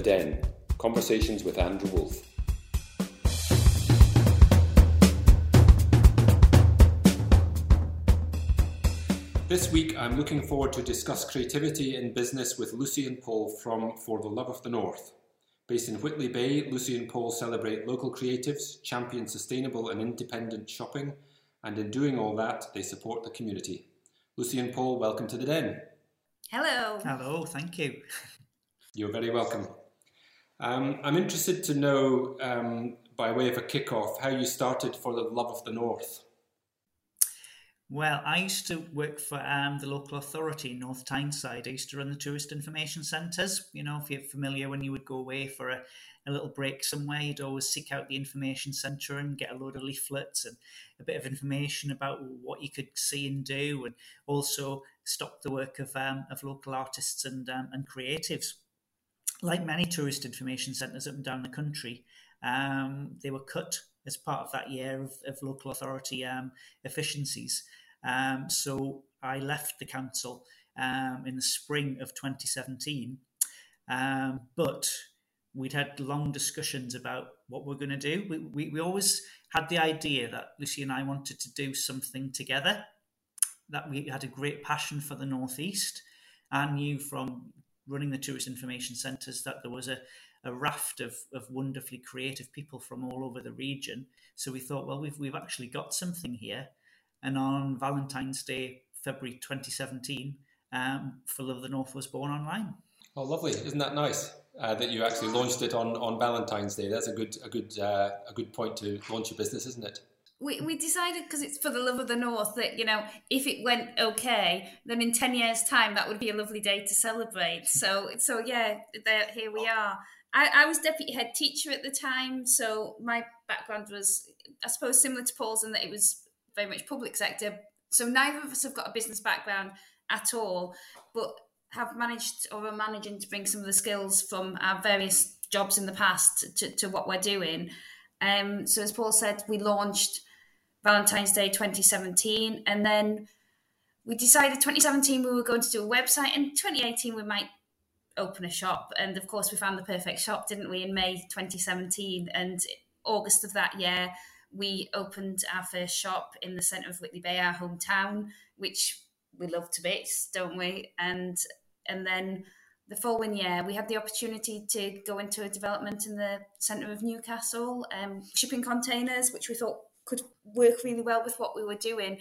The Den Conversations with Andrew Wolfe. This week, I'm looking forward to discuss creativity in business with Lucy and Paul from For the Love of the North. Based in Whitley Bay, Lucy and Paul celebrate local creatives, champion sustainable and independent shopping, and in doing all that, they support the community. Lucy and Paul, welcome to the Den. Hello. Hello, thank you. You're very welcome. Um, I'm interested to know, um, by way of a kick-off, how you started for the love of the North. Well, I used to work for um, the local authority in North Tyneside. I used to run the tourist information centres. You know, if you're familiar, when you would go away for a, a little break somewhere, you'd always seek out the information centre and get a load of leaflets and a bit of information about what you could see and do, and also stop the work of um, of local artists and um, and creatives. Like many tourist information centres up and down the country, um, they were cut as part of that year of, of local authority um, efficiencies. Um, so I left the council um, in the spring of 2017, um, but we'd had long discussions about what we're going to do. We, we, we always had the idea that Lucy and I wanted to do something together, that we had a great passion for the Northeast. I knew from running the tourist information centres that there was a, a raft of, of wonderfully creative people from all over the region. So we thought, well, we've, we've actually got something here and on Valentine's Day, February 2017, um, For Love of the North was born online. Oh, lovely! Isn't that nice uh, that you actually launched it on, on Valentine's Day? That's a good a good uh, a good point to launch your business, isn't it? We, we decided because it's for the love of the north that you know if it went okay then in 10 years time that would be a lovely day to celebrate so so yeah there, here we are I, I was deputy head teacher at the time so my background was i suppose similar to paul's in that it was very much public sector. So neither of us have got a business background at all, but have managed or are managing to bring some of the skills from our various jobs in the past to, to what we're doing. Um, so as Paul said, we launched Valentine's Day 2017, and then we decided 2017 we were going to do a website, and 2018 we might open a shop. And of course, we found the perfect shop, didn't we, in May 2017, and August of that year we opened our first shop in the centre of Whitley Bay, our hometown, which we love to bits, don't we? And and then the following year, we had the opportunity to go into a development in the centre of Newcastle, um, shipping containers, which we thought could work really well with what we were doing.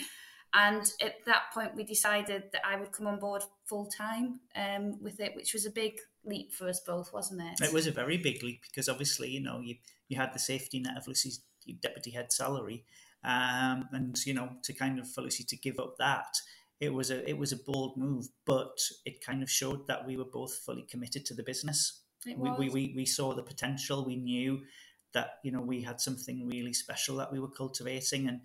And at that point, we decided that I would come on board full time um, with it, which was a big leap for us both, wasn't it? It was a very big leap because obviously, you know, you you had the safety net of Lucy's deputy head salary, um, and you know to kind of Lucy to give up that. It was a it was a bold move, but it kind of showed that we were both fully committed to the business. We, we, we we saw the potential. We knew that you know we had something really special that we were cultivating, and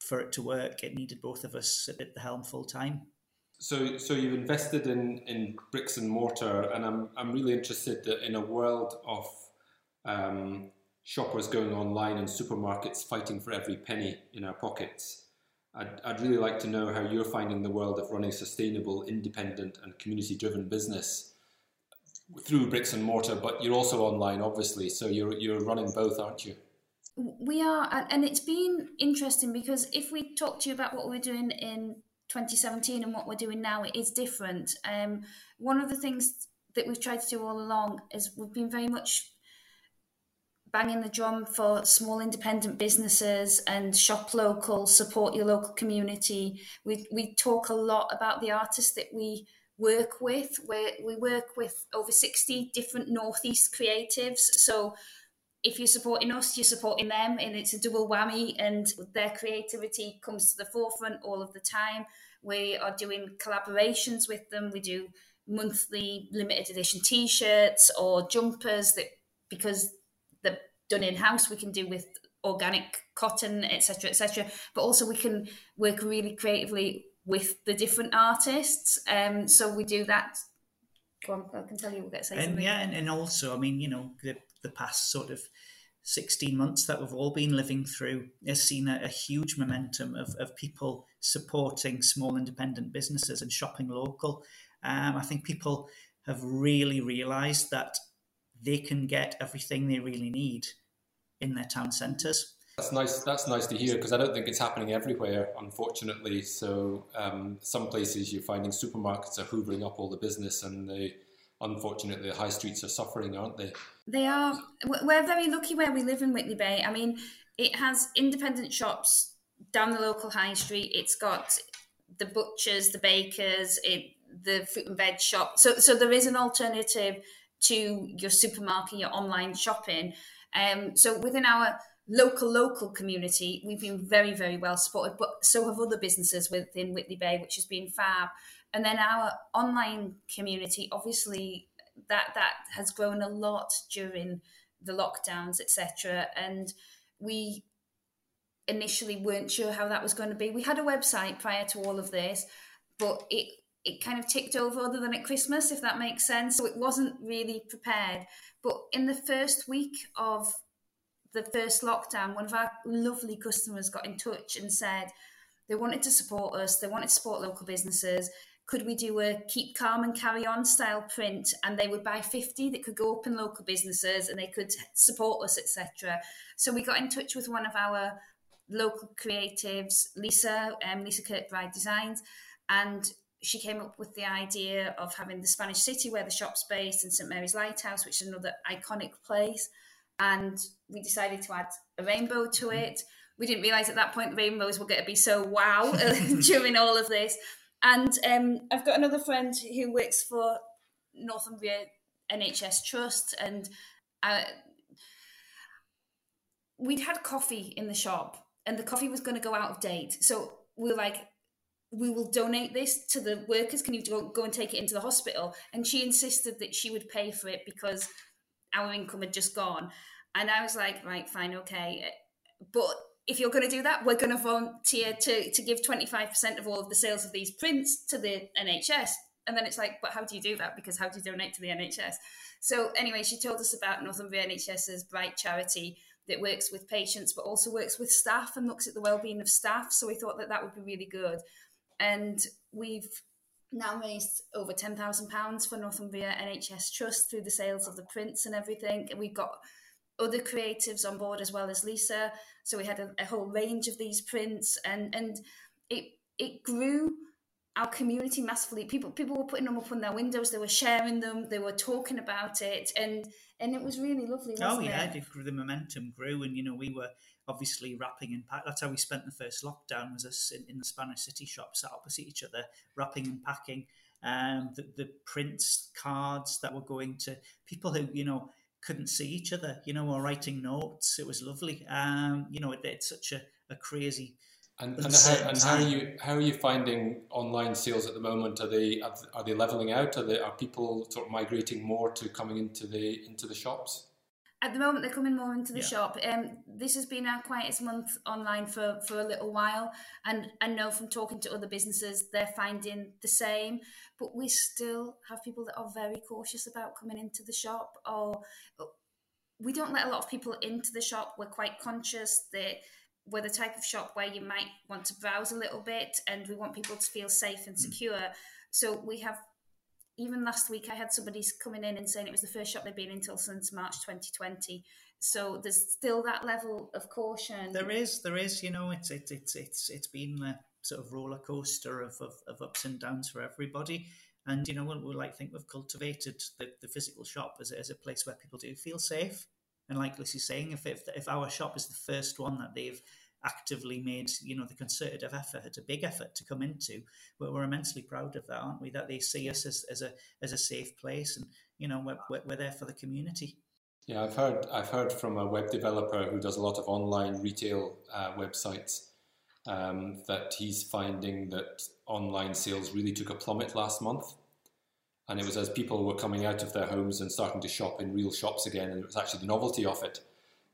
for it to work, it needed both of us at the helm full time. So, so you've invested in, in bricks and mortar, and I'm I'm really interested that in a world of um, shoppers going online and supermarkets fighting for every penny in our pockets. I'd, I'd really like to know how you're finding the world of running sustainable, independent, and community driven business through bricks and mortar, but you're also online, obviously. So you're, you're running both, aren't you? We are, and it's been interesting because if we talk to you about what we're doing in 2017 and what we're doing now, it is different. Um, one of the things that we've tried to do all along is we've been very much banging the drum for small independent businesses and shop local, support your local community. We, we talk a lot about the artists that we work with. we we work with over 60 different Northeast creatives. So if you're supporting us, you're supporting them, and it's a double whammy, and their creativity comes to the forefront all of the time. We are doing collaborations with them. We do monthly limited edition t shirts or jumpers that because they're done in house. We can do with organic cotton, etc., etc. But also we can work really creatively with the different artists. Um, so we do that. Go on, I can tell you we'll get something. Yeah, and, and also, I mean, you know, the, the past sort of 16 months that we've all been living through has seen a, a, huge momentum of, of people supporting small independent businesses and shopping local. Um, I think people have really realised that they can get everything they really need in their town centres. That's nice. That's nice to hear because I don't think it's happening everywhere, unfortunately. So um, some places you're finding supermarkets are hoovering up all the business, and they, unfortunately, the high streets are suffering, aren't they? They are. We're very lucky where we live in Whitley Bay. I mean, it has independent shops down the local high street. It's got the butchers, the bakers, it, the fruit and veg shop. So, so there is an alternative to your supermarket, your online shopping. Um, so within our local local community, we've been very very well supported, but so have other businesses within Whitley Bay, which has been fab. And then our online community, obviously, that that has grown a lot during the lockdowns, etc. And we initially weren't sure how that was going to be. We had a website prior to all of this, but it it kind of ticked over other than at Christmas, if that makes sense. So it wasn't really prepared. But in the first week of the first lockdown, one of our lovely customers got in touch and said they wanted to support us, they wanted to support local businesses. Could we do a keep calm and carry on style print? And they would buy 50 that could go up in local businesses and they could support us, etc. So we got in touch with one of our local creatives, Lisa, um, Lisa Kirkbride Designs, and she came up with the idea of having the Spanish City where the shop's based and St Mary's Lighthouse, which is another iconic place and we decided to add a rainbow to mm-hmm. it. We didn't realise at that point rainbows were going to be so wow during all of this. And um, I've got another friend who works for Northumbria NHS Trust, and uh, we'd had coffee in the shop, and the coffee was going to go out of date. So we were like, we will donate this to the workers. Can you go, go and take it into the hospital? And she insisted that she would pay for it because our income had just gone. And I was like, right, fine, okay. But if you're going to do that, we're going to volunteer to, to give 25% of all of the sales of these prints to the NHS. And then it's like, but how do you do that? Because how do you donate to the NHS? So, anyway, she told us about Northumbria NHS's Bright Charity that works with patients, but also works with staff and looks at the well-being of staff. So we thought that that would be really good. And we've now raised over £10,000 for Northumbria NHS Trust through the sales of the prints and everything. And we've got other creatives on board as well as Lisa. So we had a, a whole range of these prints and, and it, it grew our community massively. People people were putting them up on their windows. They were sharing them. They were talking about it, and and it was really lovely. oh yeah, it? the momentum grew, and you know we were obviously wrapping and pack. That's how we spent the first lockdown. Was us in, in the Spanish City shop, sat opposite each other, wrapping and packing. Um, the, the prints, cards that were going to people who you know couldn't see each other, you know, were writing notes. It was lovely. Um, you know, it, it's such a, a crazy. And, and, how, and how, are you how are you finding online sales at the moment? Are they are they leveling out? Are they are people sort of migrating more to coming into the into the shops? At the moment, they're coming more into the yeah. shop. Um, this has been our quietest month online for, for a little while, and I know from talking to other businesses, they're finding the same. But we still have people that are very cautious about coming into the shop, or we don't let a lot of people into the shop. We're quite conscious that we're the type of shop where you might want to browse a little bit, and we want people to feel safe and mm. secure. Mm. So we have even last week I had somebody coming in and saying it was the first shop they've been until since March 2020. So there's still that level of caution. There is, there is. You know, it's it's it's it's it's been a sort of roller coaster of, of, of ups and downs for everybody. And you know, we, we like think we've cultivated the, the physical shop as, as a place where people do feel safe. And like Lucy's saying, if, if if our shop is the first one that they've actively made, you know, the concerted effort, a big effort to come into. But we're immensely proud of that, aren't we? That they see us as, as a as a safe place, and you know, we're, we're there for the community. Yeah, I've heard I've heard from a web developer who does a lot of online retail uh, websites um, that he's finding that online sales really took a plummet last month. And it was as people were coming out of their homes and starting to shop in real shops again, and it was actually the novelty of it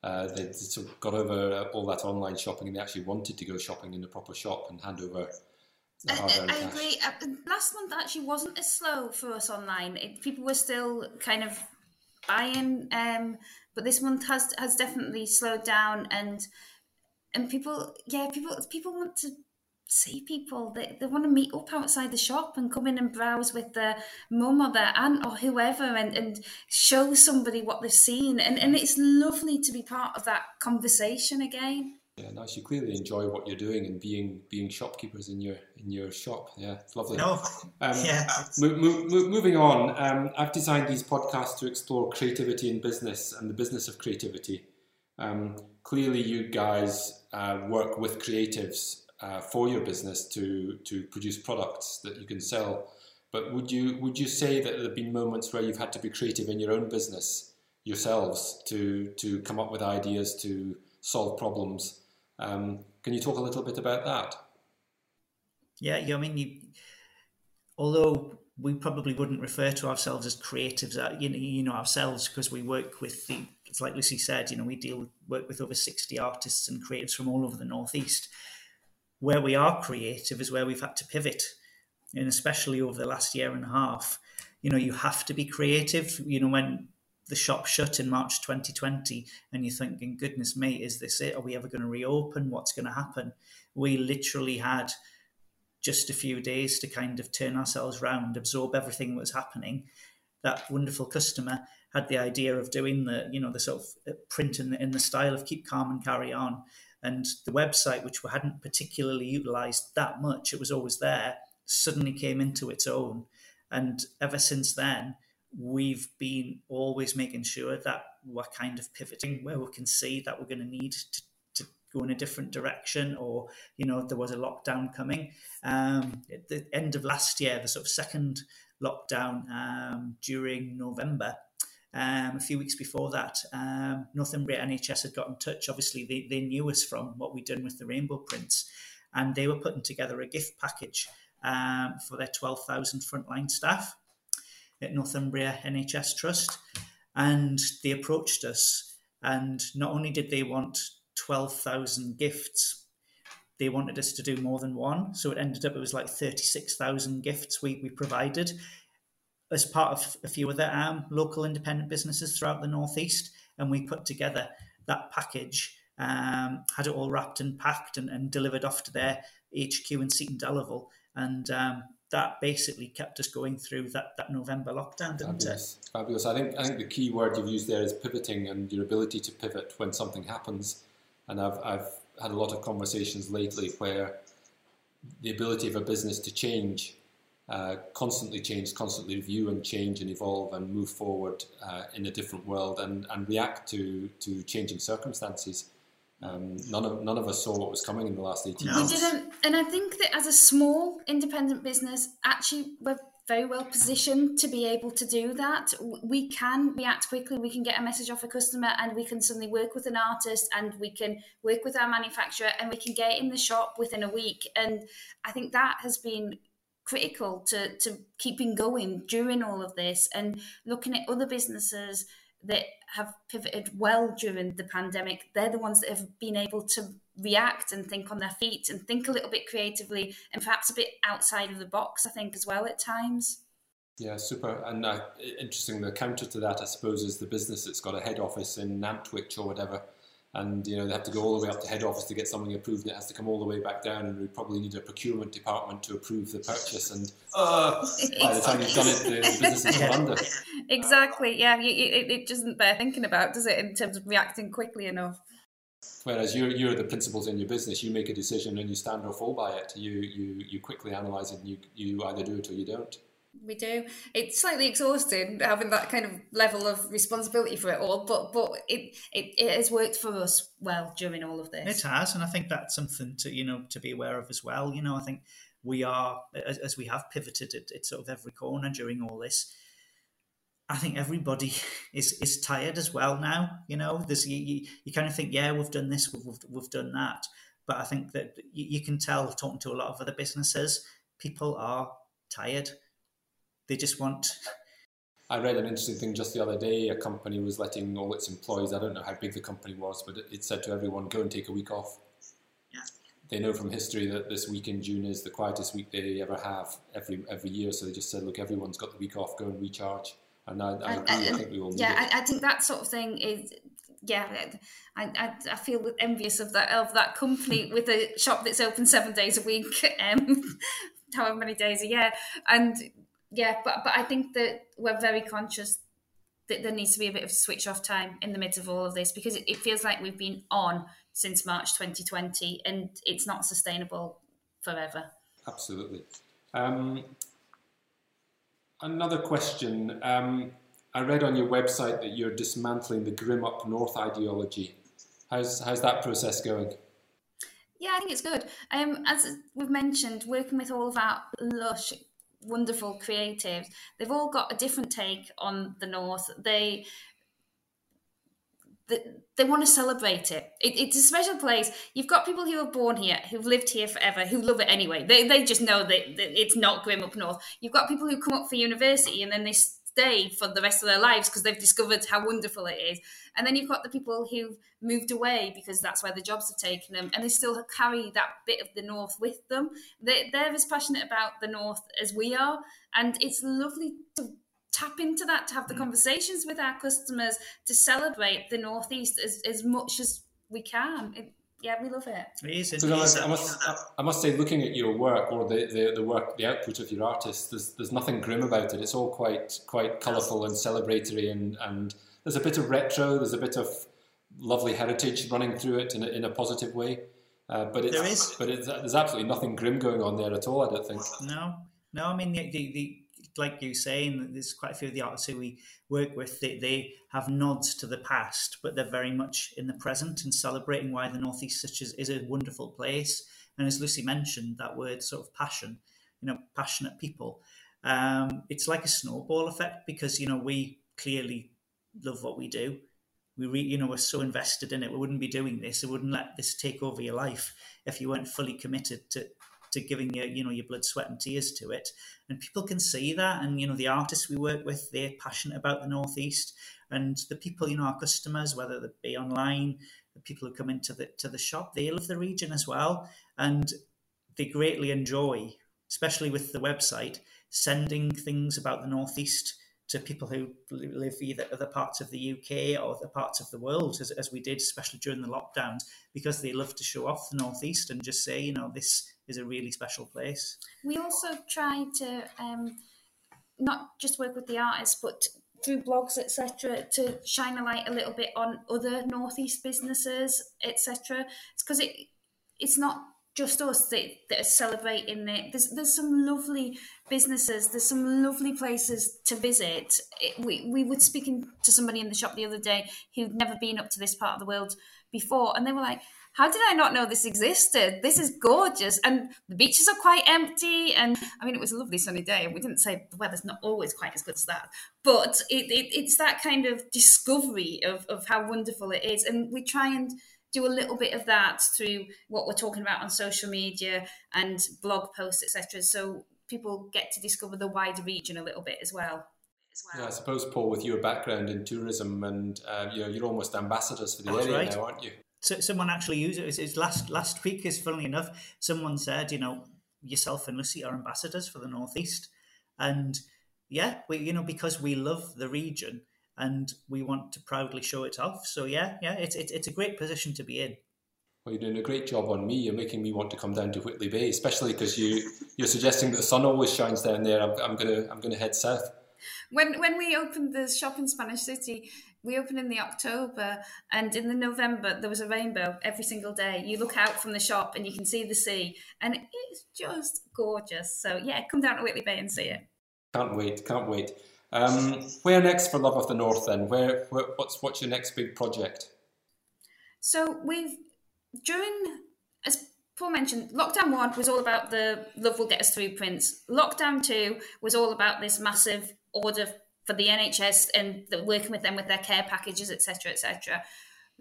uh, they sort of got over all that online shopping and they actually wanted to go shopping in a proper shop and hand over I, I agree. Uh, last month actually wasn't as slow for us online. It, people were still kind of buying, um, but this month has has definitely slowed down. And and people, yeah, people people want to see people. They, they want to meet up outside the shop and come in and browse with their mum or their aunt or whoever and, and show somebody what they've seen. And, and it's lovely to be part of that conversation again. Yeah, nice. You clearly enjoy what you're doing and being being shopkeepers in your in your shop. Yeah, it's lovely. No, um, yeah. Mo- mo- mo- moving on, um, I've designed these podcasts to explore creativity in business and the business of creativity. Um, clearly, you guys uh, work with creatives uh, for your business to to produce products that you can sell. But would you would you say that there have been moments where you've had to be creative in your own business yourselves to to come up with ideas to solve problems? Um, can you talk a little bit about that? Yeah. I mean, you, although we probably wouldn't refer to ourselves as creatives, uh, you know, you know ourselves because we work with the. It's like Lucy said, you know, we deal with, work with over sixty artists and creatives from all over the northeast. Where we are creative is where we've had to pivot, and especially over the last year and a half. You know, you have to be creative. You know, when the shop shut in March 2020, and you're thinking, goodness me, is this it? Are we ever going to reopen? What's going to happen? We literally had just a few days to kind of turn ourselves around, absorb everything that was happening. That wonderful customer had the idea of doing the, you know, the sort of print in the, in the style of keep calm and carry on. And the website, which we hadn't particularly utilized that much, it was always there, suddenly came into its own. And ever since then, we've been always making sure that we're kind of pivoting where we can see that we're going to need to, to go in a different direction or you know there was a lockdown coming um, at the end of last year the sort of second lockdown um, during november um, a few weeks before that, um, Northumbria NHS had got in touch. Obviously, they, they knew us from what we'd done with the rainbow prints, and they were putting together a gift package um, for their 12,000 frontline staff at Northumbria NHS Trust, and they approached us. And not only did they want 12,000 gifts, they wanted us to do more than one. So it ended up, it was like 36,000 gifts we, we provided as part of a few other um, local independent businesses throughout the Northeast. And we put together that package, um, had it all wrapped and packed and, and, delivered off to their HQ in Seaton Delaval. And um, that basically kept us going through that, that November lockdown, didn't Fabulous. it? Fabulous. I think I think the key word you've used there is pivoting and your ability to pivot when something happens. And I've I've had a lot of conversations lately where the ability of a business to change, uh, constantly change, constantly review and change and evolve and move forward uh, in a different world and, and react to to changing circumstances um, none of none of us saw what was coming in the last eighteen months. We didn't, and I think that as a small independent business, actually we're very well positioned to be able to do that. We can react quickly. We can get a message off a customer, and we can suddenly work with an artist, and we can work with our manufacturer, and we can get in the shop within a week. And I think that has been critical to to keeping going during all of this, and looking at other businesses that have pivoted well during the pandemic, they're the ones that have been able to react and think on their feet and think a little bit creatively and perhaps a bit outside of the box, I think, as well at times. Yeah, super. And uh, interesting, the counter to that, I suppose, is the business that's got a head office in Nantwich or whatever and you know they have to go all the way up to head office to get something approved and it has to come all the way back down and we probably need a procurement department to approve the purchase and uh, by the time you've done it the, the business is under exactly yeah it, it doesn't bear thinking about does it in terms of reacting quickly enough. Whereas you're, you're the principals in your business you make a decision and you stand or fall by it. You you, you quickly analyze it and you, you either do it or you don't we do. It's slightly exhausting having that kind of level of responsibility for it all, but but it, it, it has worked for us well during all of this. It has, and I think that's something to you know to be aware of as well. You know, I think we are as, as we have pivoted at, at sort of every corner during all this. I think everybody is is tired as well now. You know, there's you, you, you kind of think, yeah, we've done this, we've we've, done that, but I think that you, you can tell talking to a lot of other businesses, people are tired they just want. I read an interesting thing just the other day. A company was letting all its employees, I don't know how big the company was, but it, it said to everyone, go and take a week off. Yeah. They know from history that this week in June is the quietest week they ever have every every year. So they just said, look, everyone's got the week off, go and recharge. And I. I, I think we all Yeah, I, I think that sort of thing is yeah, I, I, I, feel envious of that of that company with a shop that's open seven days a week, um, however many days a year, and yeah, but but I think that we're very conscious that there needs to be a bit of switch off time in the midst of all of this because it, it feels like we've been on since March 2020 and it's not sustainable forever. Absolutely. Um, another question. Um, I read on your website that you're dismantling the grim up north ideology. How's how's that process going? Yeah, I think it's good. Um, as we've mentioned, working with all of our lush, wonderful creatives, they've all got a different take on the north. They they, they want to celebrate it. it. It's a special place. You've got people who are born here, who've lived here forever, who love it anyway. They, they just know that, that it's not grim up north. You've got people who come up for university and then they stay for the rest of their lives because they've discovered how wonderful it is. And then you've got the people who've moved away because that's where the jobs have taken them, and they still carry that bit of the north with them. They, they're as passionate about the north as we are, and it's lovely to tap into that to have the mm. conversations with our customers to celebrate the northeast as, as much as we can. It, yeah, we love it. It is. So I, must, I must say, looking at your work or the, the, the work, the output of your artists, there's, there's nothing grim about it. It's all quite quite colourful and celebratory, and, and there's a bit of retro, there's a bit of lovely heritage running through it in a, in a positive way. Uh, but it's, there is, but it's, there's absolutely nothing grim going on there at all. I don't think. No, no. I mean, the, the, the like you saying, there's quite a few of the artists who we work with. They, they have nods to the past, but they're very much in the present and celebrating why the Northeast such is, is a wonderful place. And as Lucy mentioned, that word sort of passion, you know, passionate people. Um, it's like a snowball effect because you know we clearly love what we do. We, re, you know, we're so invested in it. We wouldn't be doing this. We wouldn't let this take over your life if you weren't fully committed to to giving your you know your blood, sweat, and tears to it. And people can see that. And you know the artists we work with, they're passionate about the northeast, and the people you know our customers, whether they be online, the people who come into the to the shop, they love the region as well, and they greatly enjoy, especially with the website, sending things about the northeast to people who live either other parts of the UK or other parts of the world, as, as we did, especially during the lockdowns, because they love to show off the Northeast and just say, you know, this is a really special place. We also try to um, not just work with the artists, but through blogs, etc., to shine a light a little bit on other northeast businesses, etc. It's because it it's not just us that, that are celebrating it. There's there's some lovely businesses. There's some lovely places to visit. It, we we were speaking to somebody in the shop the other day who'd never been up to this part of the world before, and they were like, how did I not know this existed? This is gorgeous. And the beaches are quite empty. And I mean, it was a lovely sunny day. And we didn't say the weather's not always quite as good as that. But it, it, it's that kind of discovery of, of how wonderful it is. And we try and do a little bit of that through what we're talking about on social media and blog posts, etc. So people get to discover the wider region a little bit as well. Well. Yeah, I suppose, Paul, with your background in tourism and uh, you know, you're almost ambassadors for the That's area right. now, aren't you? So someone actually used it. It's last last week is funnily enough, someone said, you know, yourself and Lucy are ambassadors for the Northeast, and yeah, we you know because we love the region and we want to proudly show it off. So yeah, yeah, it's it's, it's a great position to be in. Well, you're doing a great job on me. You're making me want to come down to Whitley Bay, especially because you you're suggesting that the sun always shines down there. I'm, I'm gonna I'm gonna head south. When when we opened the shop in Spanish City, we opened in the October, and in the November there was a rainbow every single day. You look out from the shop and you can see the sea, and it's just gorgeous. So yeah, come down to Whitley Bay and see it. Can't wait! Can't wait. Um, where next for Love of the North? Then where, where? What's what's your next big project? So we've during as Paul mentioned, lockdown one was all about the love will get us through prints. Lockdown two was all about this massive order for the NHS and the, working with them with their care packages, etc., etc.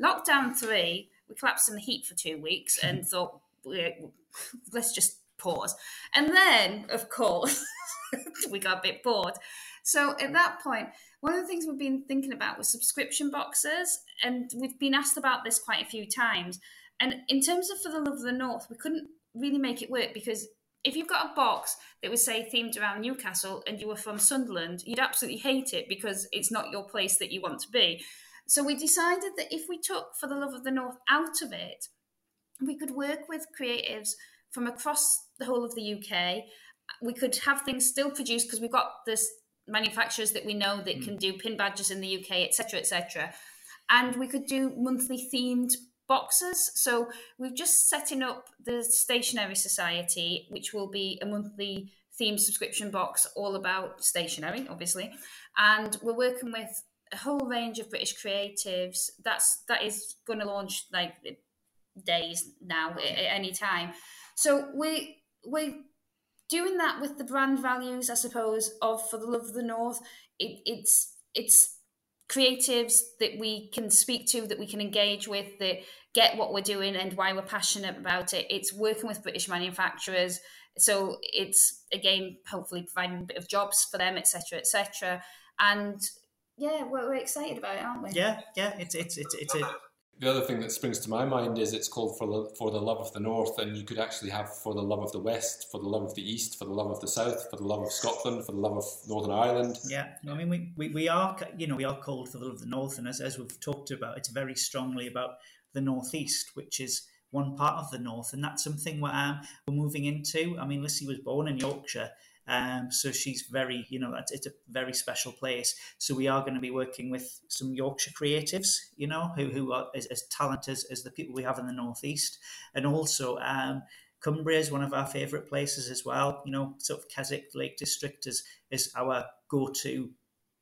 Lockdown three, we collapsed in the heat for two weeks and thought, let's just pause. And then, of course, we got a bit bored. So at that point, one of the things we've been thinking about was subscription boxes, and we've been asked about this quite a few times. And in terms of For the Love of the North, we couldn't really make it work because if you've got a box that was say themed around Newcastle and you were from Sunderland, you'd absolutely hate it because it's not your place that you want to be. So we decided that if we took For the Love of the North out of it, we could work with creatives from across the whole of the UK. We could have things still produced because we've got this manufacturers that we know that mm. can do pin badges in the UK, etc., etc. And we could do monthly themed boxes. So we've just setting up the Stationery Society, which will be a monthly themed subscription box all about stationery, obviously. And we're working with a whole range of British creatives. That's that is going to launch like days now at, any time. So we we doing that with the brand values, I suppose, of for the love of the North. It, it's it's creatives that we can speak to, that we can engage with, that get what we're doing and why we're passionate about it. It's working with British manufacturers, so it's again hopefully providing a bit of jobs for them, etc., etc. And yeah, we're, we're excited about it, aren't we? Yeah, yeah. It's it's it's it's a the other thing that springs to my mind is it's called for, for the love of the north, and you could actually have for the love of the west, for the love of the east, for the love of the south, for the love of Scotland, for the love of Northern Ireland. Yeah, I mean, we, we, we are, you know, we are called for the love of the north, and as, as we've talked about, it's very strongly about the northeast, which is one part of the north, and that's something we're, um, we're moving into. I mean, Lucy was born in Yorkshire, um, so she's very, you know, it's a very special place. So we are going to be working with some Yorkshire creatives, you know, who, who are as, as talented as, as the people we have in the Northeast. And also, um, Cumbria is one of our favourite places as well. You know, sort of Keswick Lake District is, is our go to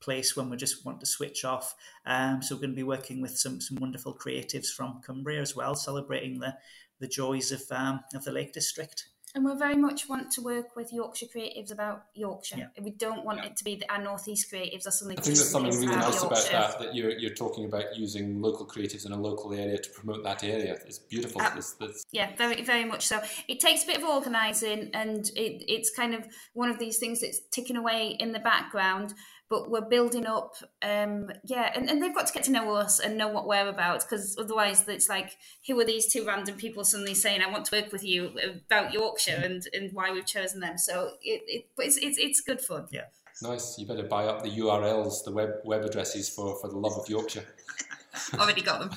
place when we just want to switch off. Um, so we're going to be working with some some wonderful creatives from Cumbria as well, celebrating the the joys of um, of the Lake District. And we very much want to work with Yorkshire creatives about Yorkshire. Yeah. We don't want yeah. it to be that our northeast creatives or something. I think there's something really nice about that. That you're you're talking about using local creatives in a local area to promote that area. It's beautiful. Uh, it's, it's... Yeah, very very much so. It takes a bit of organising, and it, it's kind of one of these things that's ticking away in the background but we're building up um yeah and, and they've got to get to know us and know what we're about because otherwise it's like who are these two random people suddenly saying i want to work with you about yorkshire and and why we've chosen them. So it, it but it's, it's it's good fun. Yeah. Nice. You better buy up the urls the web web addresses for for the love of yorkshire. Already got them.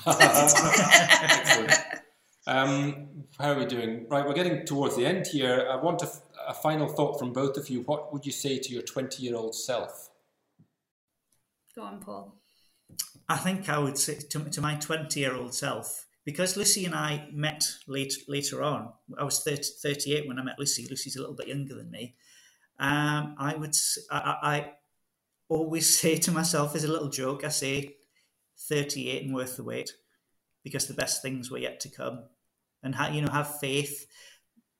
Um, how are we doing? Right we're getting towards the end here. I want a, a final thought from both of you. What would you say to your 20 year old self Go on, Paul. I think I would say to, to my 20 year old self, because Lucy and I met late, later on, I was 30, 38 when I met Lucy. Lucy's a little bit younger than me. Um, I would, I, I always say to myself as a little joke, I say 38 and worth the wait because the best things were yet to come. And ha- you know, have faith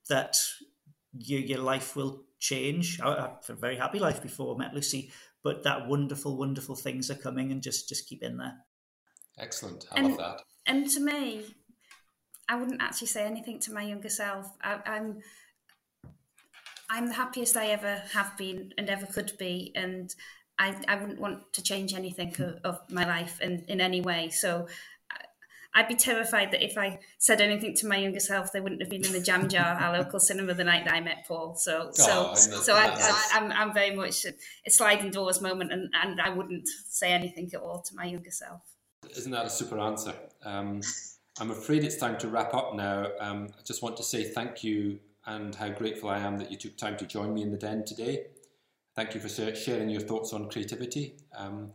that your, your life will change. I, I had a very happy life before I met Lucy, but that wonderful, wonderful things are coming, and just just keep in there. Excellent, I and, love that. And to me, I wouldn't actually say anything to my younger self. I, I'm I'm the happiest I ever have been and ever could be, and I, I wouldn't want to change anything of, of my life in, in any way. So I'd be terrified that if I said anything to my younger self, they wouldn't have been in the Jam Jar, our local cinema, the night that I met Paul. So, oh, so, so I, am I'm, I'm very much a, a sliding doors moment, and, and I wouldn't say anything at all to my younger self. Isn't that a super answer? Um, I'm afraid it's time to wrap up now. Um, I just want to say thank you and how grateful I am that you took time to join me in the den today. Thank you for sharing your thoughts on creativity. Um,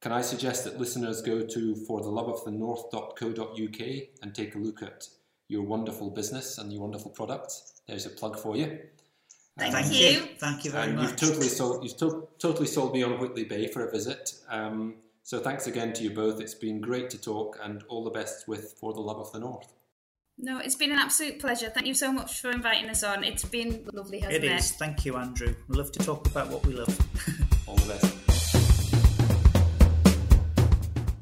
can I suggest that listeners go to fortheloveofthenorth.co.uk and take a look at your wonderful business and your wonderful products? There's a plug for you. Thank, um, you. Thank you very and much. You've totally sold. You've to- totally sold me on Whitley Bay for a visit. Um, so thanks again to you both. It's been great to talk, and all the best with For the Love of the North. No, it's been an absolute pleasure. Thank you so much for inviting us on. It's been lovely, hasn't it? It is. Thank you, Andrew. We love to talk about what we love. all the best.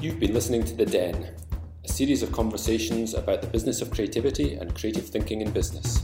You've been listening to The Den, a series of conversations about the business of creativity and creative thinking in business.